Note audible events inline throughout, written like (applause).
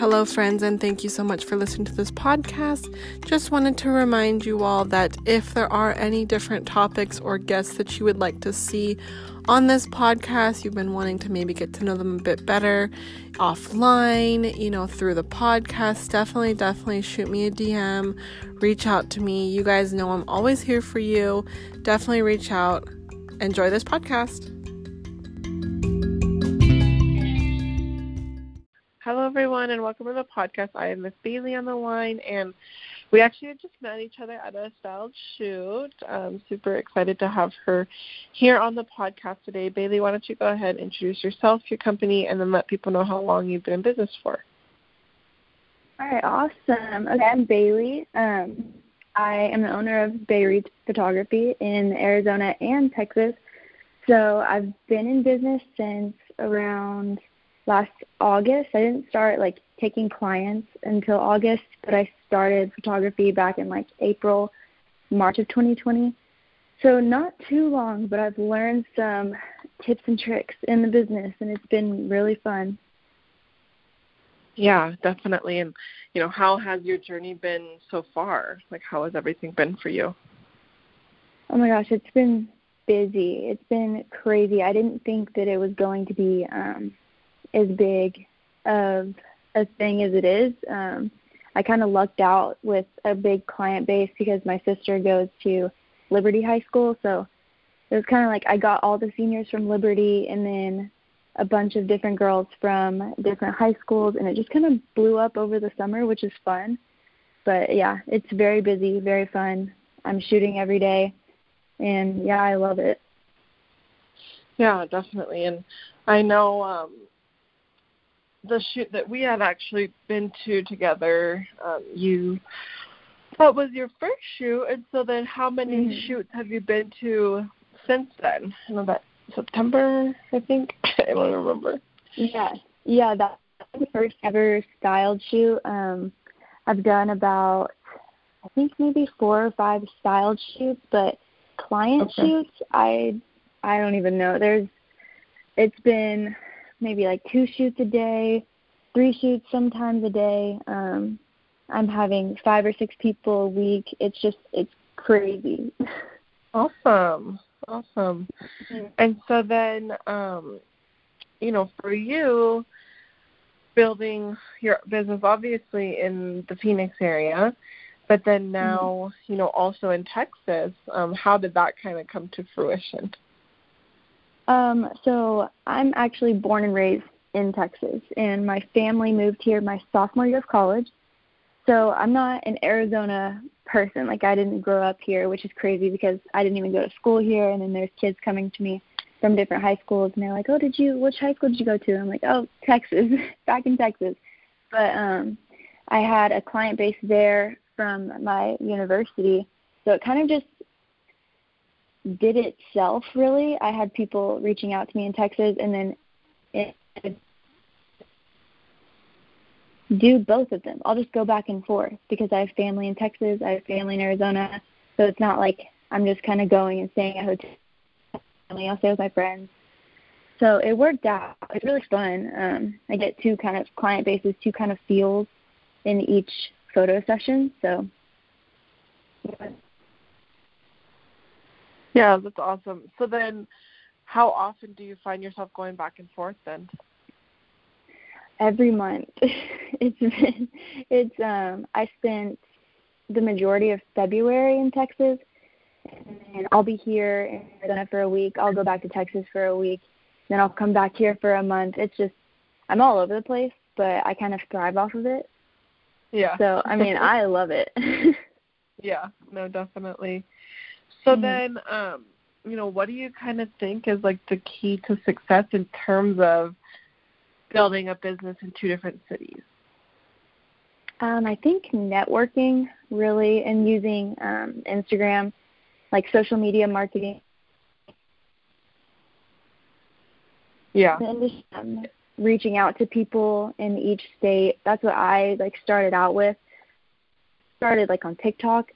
Hello, friends, and thank you so much for listening to this podcast. Just wanted to remind you all that if there are any different topics or guests that you would like to see on this podcast, you've been wanting to maybe get to know them a bit better offline, you know, through the podcast, definitely, definitely shoot me a DM, reach out to me. You guys know I'm always here for you. Definitely reach out. Enjoy this podcast. Hello, everyone, and welcome to the podcast. I am Miss Bailey on the line, and we actually just met each other at a styled shoot. I'm super excited to have her here on the podcast today. Bailey, why don't you go ahead and introduce yourself, your company, and then let people know how long you've been in business for. All right, awesome. Okay, I'm Bailey. Um, I am the owner of Bay Photography in Arizona and Texas. So I've been in business since around last August. I didn't start like taking clients until August, but I started photography back in like April, March of 2020. So not too long, but I've learned some tips and tricks in the business and it's been really fun. Yeah, definitely. And you know, how has your journey been so far? Like how has everything been for you? Oh my gosh, it's been busy. It's been crazy. I didn't think that it was going to be um as big of a thing as it is. Um, I kind of lucked out with a big client base because my sister goes to Liberty High School, so it was kind of like I got all the seniors from Liberty and then a bunch of different girls from different high schools, and it just kind of blew up over the summer, which is fun. But yeah, it's very busy, very fun. I'm shooting every day, and yeah, I love it. Yeah, definitely. And I know um the shoot that we had actually been to together, um, you what was your first shoot, and so then how many mm-hmm. shoots have you been to since then? I know that September, I think. (laughs) I don't remember. Yeah, yeah, that's the first ever styled shoot. Um, I've done about, I think maybe four or five styled shoots, but client okay. shoots, I, I don't even know. There's, it's been maybe like two shoots a day, three shoots sometimes a day. Um, I'm having five or six people a week. It's just it's crazy. Awesome. Awesome. Mm-hmm. And so then um you know, for you building your business obviously in the Phoenix area, but then mm-hmm. now, mm-hmm. you know, also in Texas, um, how did that kind of come to fruition? Um, so I'm actually born and raised in Texas, and my family moved here my sophomore year of college. So I'm not an Arizona person. Like I didn't grow up here, which is crazy because I didn't even go to school here. And then there's kids coming to me from different high schools, and they're like, "Oh, did you? Which high school did you go to?" I'm like, "Oh, Texas, (laughs) back in Texas." But um, I had a client base there from my university, so it kind of just did itself really. I had people reaching out to me in Texas and then it, do both of them. I'll just go back and forth because I have family in Texas, I have family in Arizona. So it's not like I'm just kind of going and staying at hotel. I'll stay with my friends. So it worked out. It's really fun. Um, I get two kind of client bases, two kind of feels in each photo session. So yeah, that's awesome. So then, how often do you find yourself going back and forth then? Every month. (laughs) it's been, it's um I spent the majority of February in Texas, and I'll be here in Arizona for a week. I'll go back to Texas for a week, then I'll come back here for a month. It's just I'm all over the place, but I kind of thrive off of it. Yeah. So I mean, (laughs) I love it. (laughs) yeah. No, definitely. So mm-hmm. then, um, you know, what do you kind of think is like the key to success in terms of building a business in two different cities? Um, I think networking really and using um, Instagram, like social media marketing. Yeah. And just um, reaching out to people in each state. That's what I like started out with. Started like on TikTok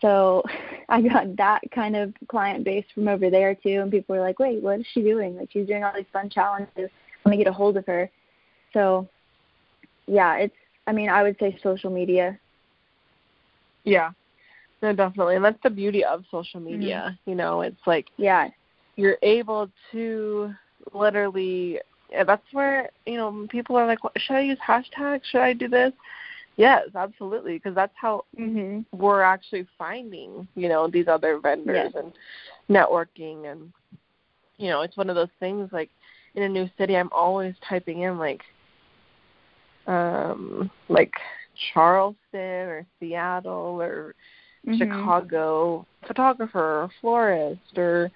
so (laughs) I got that kind of client base from over there too, and people were like, "Wait, what is she doing? Like she's doing all these fun challenges. Let me get a hold of her." So, yeah, it's I mean, I would say social media. Yeah. No, definitely. And that's the beauty of social media. Mm-hmm. You know, it's like yeah, you're able to literally that's where, you know, people are like, should I use hashtags? Should I do this? Yes, absolutely, because that's how mm-hmm. we're actually finding, you know, these other vendors yes. and networking and you know, it's one of those things like in a new city I'm always typing in like um like Charleston or Seattle or mm-hmm. Chicago photographer or florist or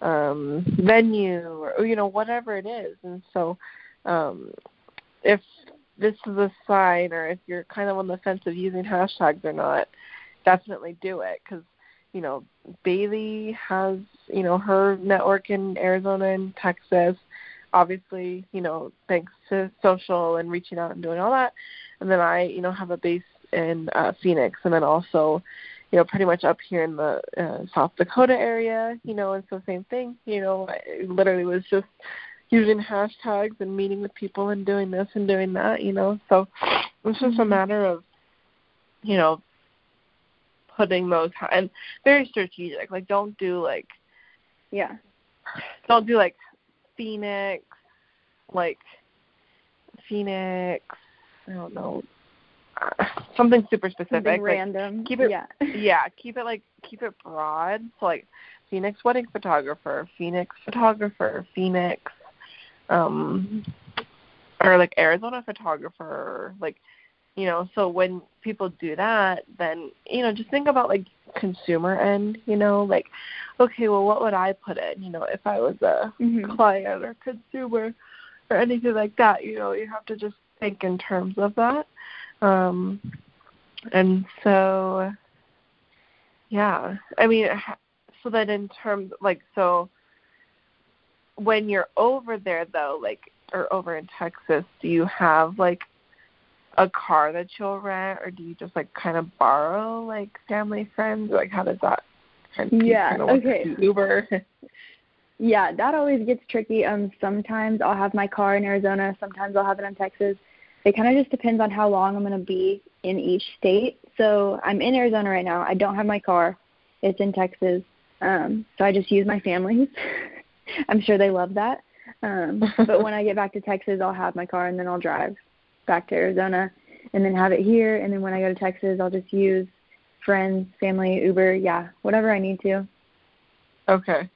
um venue or you know whatever it is and so um if this is a sign or if you're kind of on the fence of using hashtags or not definitely do it because you know bailey has you know her network in arizona and texas. Obviously you know thanks to social and reaching out and doing all that. And then i you know have a base in uh, phoenix and then also you know pretty much up here in the uh, south dakota area you know and so same thing you know i literally was just using hashtags and meeting with people and doing this and doing that, you know. So it's just a mm-hmm. matter of, you know, putting those and very strategic. Like don't do like yeah. Don't do like Phoenix like Phoenix I don't know (sighs) something super specific. Something like, random. Keep it yeah. (laughs) yeah, keep it like keep it broad. So like Phoenix wedding photographer, Phoenix photographer, Phoenix um or like Arizona photographer, like you know, so when people do that, then you know, just think about like consumer end, you know, like okay, well, what would I put in, you know, if I was a mm-hmm. client or consumer or anything like that, you know, you have to just think in terms of that. Um and so yeah, I mean so that in terms like so when you're over there though, like or over in Texas, do you have like a car that you'll rent or do you just like kind of borrow like family friends? Like how does that kind of Yeah, kind of okay. Uber? (laughs) yeah, that always gets tricky. Um sometimes I'll have my car in Arizona, sometimes I'll have it in Texas. It kind of just depends on how long I'm going to be in each state. So I'm in Arizona right now. I don't have my car. It's in Texas. Um, so I just use my family's. (laughs) (laughs) I'm sure they love that. Um, (laughs) but when I get back to Texas, I'll have my car and then I'll drive back to Arizona and then have it here. And then when I go to Texas, I'll just use friends, family, Uber, yeah, whatever I need to. Okay.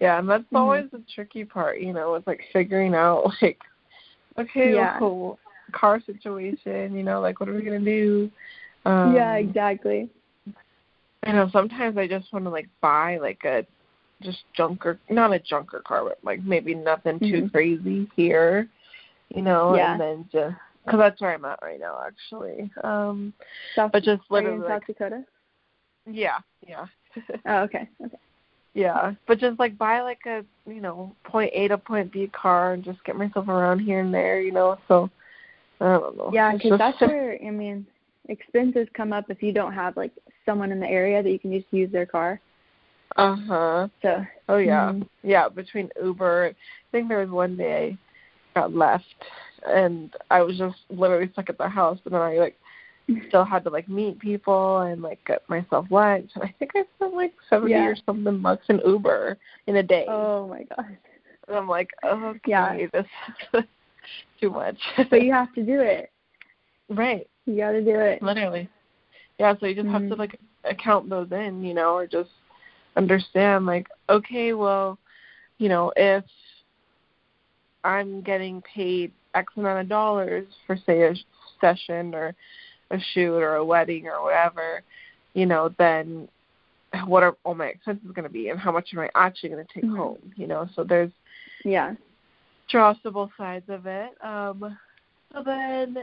Yeah, and that's mm-hmm. always the tricky part, you know, it's like figuring out (laughs) like, okay, yeah. well, car situation, you know, like what are we gonna do? Um, yeah, exactly. I know sometimes I just want to like buy like a just junker, not a junker car, but like maybe nothing too mm-hmm. crazy here, you know, yeah. and then just because that's where I'm at right now, actually. Um, South, but just literally, like, South Dakota. Yeah, yeah. (laughs) oh, okay, okay. Yeah, but just like buy like a you know point A to point B car and just get myself around here and there, you know. So I don't know. Yeah, because that's where I mean expenses come up if you don't have like someone in the area that you can just use their car. Uh huh. So. Oh yeah, mm-hmm. yeah. Between Uber, I think there was one day I got left, and I was just literally stuck at the house, and then I like (laughs) still had to like meet people and like get myself lunch, and I think I spent like seventy yeah. or something bucks in Uber in a day. Oh my god. And I'm like, okay, yeah. (laughs) this is too much. (laughs) but you have to do it. Right. You got to do it. Literally. Yeah. So you just mm-hmm. have to mm-hmm. like account those in, you know, or just understand like okay well you know if i'm getting paid x amount of dollars for say a session or a shoot or a wedding or whatever you know then what are all my expenses going to be and how much am i actually going to take mm-hmm. home you know so there's yeah draws to both sides of it um so then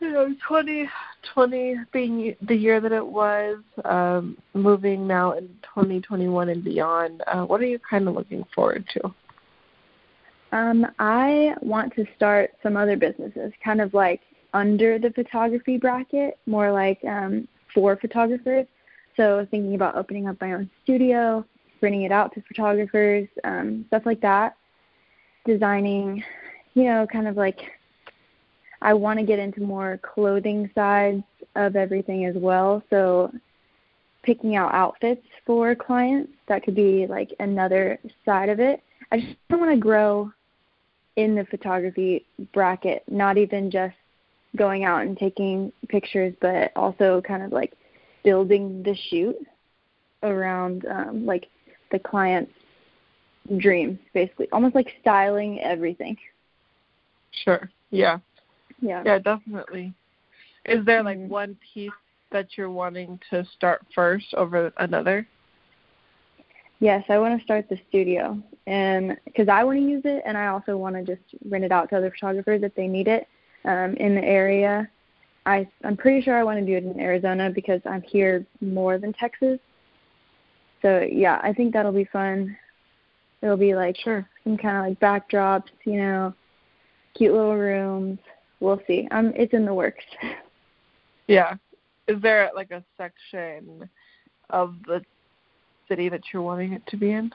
you know, 2020 being the year that it was, um, moving now in 2021 and beyond, uh, what are you kind of looking forward to? Um, I want to start some other businesses, kind of like under the photography bracket, more like um, for photographers. So thinking about opening up my own studio, renting it out to photographers, um, stuff like that. Designing, you know, kind of like I want to get into more clothing sides of everything as well. So picking out outfits for clients, that could be like another side of it. I just want to grow in the photography bracket, not even just going out and taking pictures, but also kind of like building the shoot around um, like the client's dreams, basically, almost like styling everything. Sure. Yeah. Yeah. Yeah, definitely. Is there like mm-hmm. one piece that you're wanting to start first over another? Yes, I want to start the studio, and because I want to use it, and I also want to just rent it out to other photographers if they need it um, in the area. I I'm pretty sure I want to do it in Arizona because I'm here more than Texas. So yeah, I think that'll be fun. It'll be like sure. some kind of like backdrops, you know, cute little rooms. We'll see. Um, it's in the works. Yeah. Is there like a section of the city that you're wanting it to be in?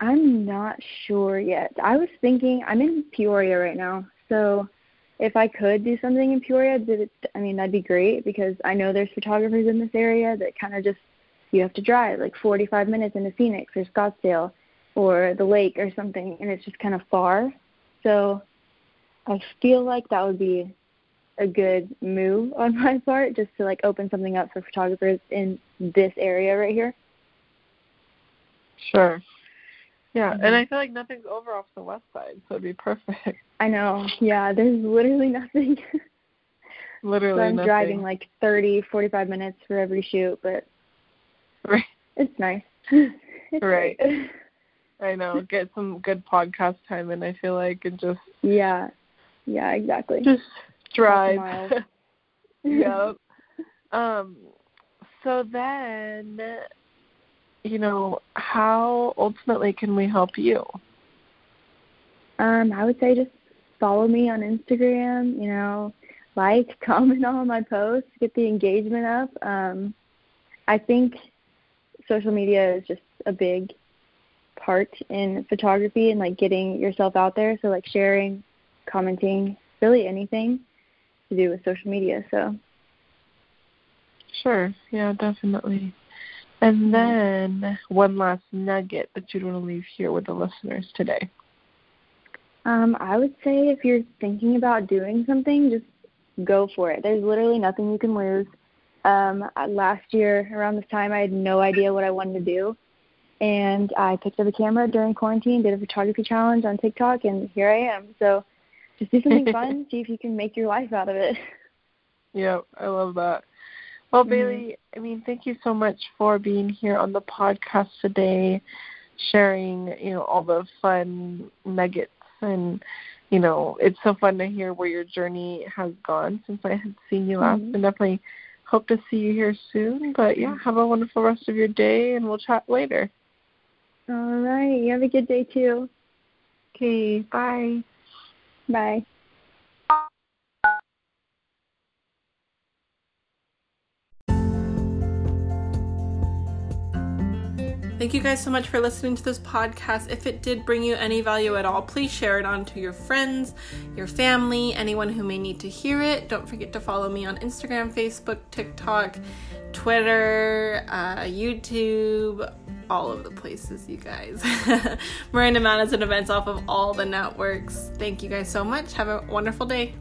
I'm not sure yet. I was thinking I'm in Peoria right now, so if I could do something in Peoria, did it, I mean that'd be great because I know there's photographers in this area that kind of just you have to drive like 45 minutes into Phoenix or Scottsdale or the lake or something, and it's just kind of far. So I feel like that would be a good move (laughs) on my part just to like open something up for photographers in this area right here. Sure. Yeah, mm-hmm. and I feel like nothing's over off the west side, so it'd be perfect. (laughs) I know. Yeah, there's literally nothing. (laughs) literally so I'm nothing. driving like thirty, forty-five minutes for every shoot, but right. it's nice. It's right. Great. I know. Get some good podcast time and I feel like it just Yeah. Yeah, exactly. Just drive. (laughs) (laughs) yep. Um so then you know, how ultimately can we help you? Um, I would say just follow me on Instagram, you know, like, (laughs) comment on my posts, get the engagement up. Um, I think social media is just a big part in photography and like getting yourself out there. So like sharing, commenting, really anything to do with social media. So Sure. Yeah, definitely. And then one last nugget that you'd want to leave here with the listeners today. Um, I would say if you're thinking about doing something, just go for it. There's literally nothing you can lose. Um, last year around this time, I had no idea what I wanted to do, and I picked up a camera during quarantine, did a photography challenge on TikTok, and here I am. So just do something fun, (laughs) see if you can make your life out of it. Yeah, I love that. Well, mm-hmm. Bailey, I mean, thank you so much for being here on the podcast today, sharing, you know, all the fun nuggets and you know, it's so fun to hear where your journey has gone since I had seen you last mm-hmm. and definitely hope to see you here soon. But yeah, have a wonderful rest of your day and we'll chat later. All right. You have a good day too. Okay, bye. Bye. Thank you guys so much for listening to this podcast. If it did bring you any value at all, please share it on to your friends, your family, anyone who may need to hear it. Don't forget to follow me on Instagram, Facebook, TikTok, Twitter, uh, YouTube, all of the places, you guys. (laughs) Miranda Madison events off of all the networks. Thank you guys so much. Have a wonderful day.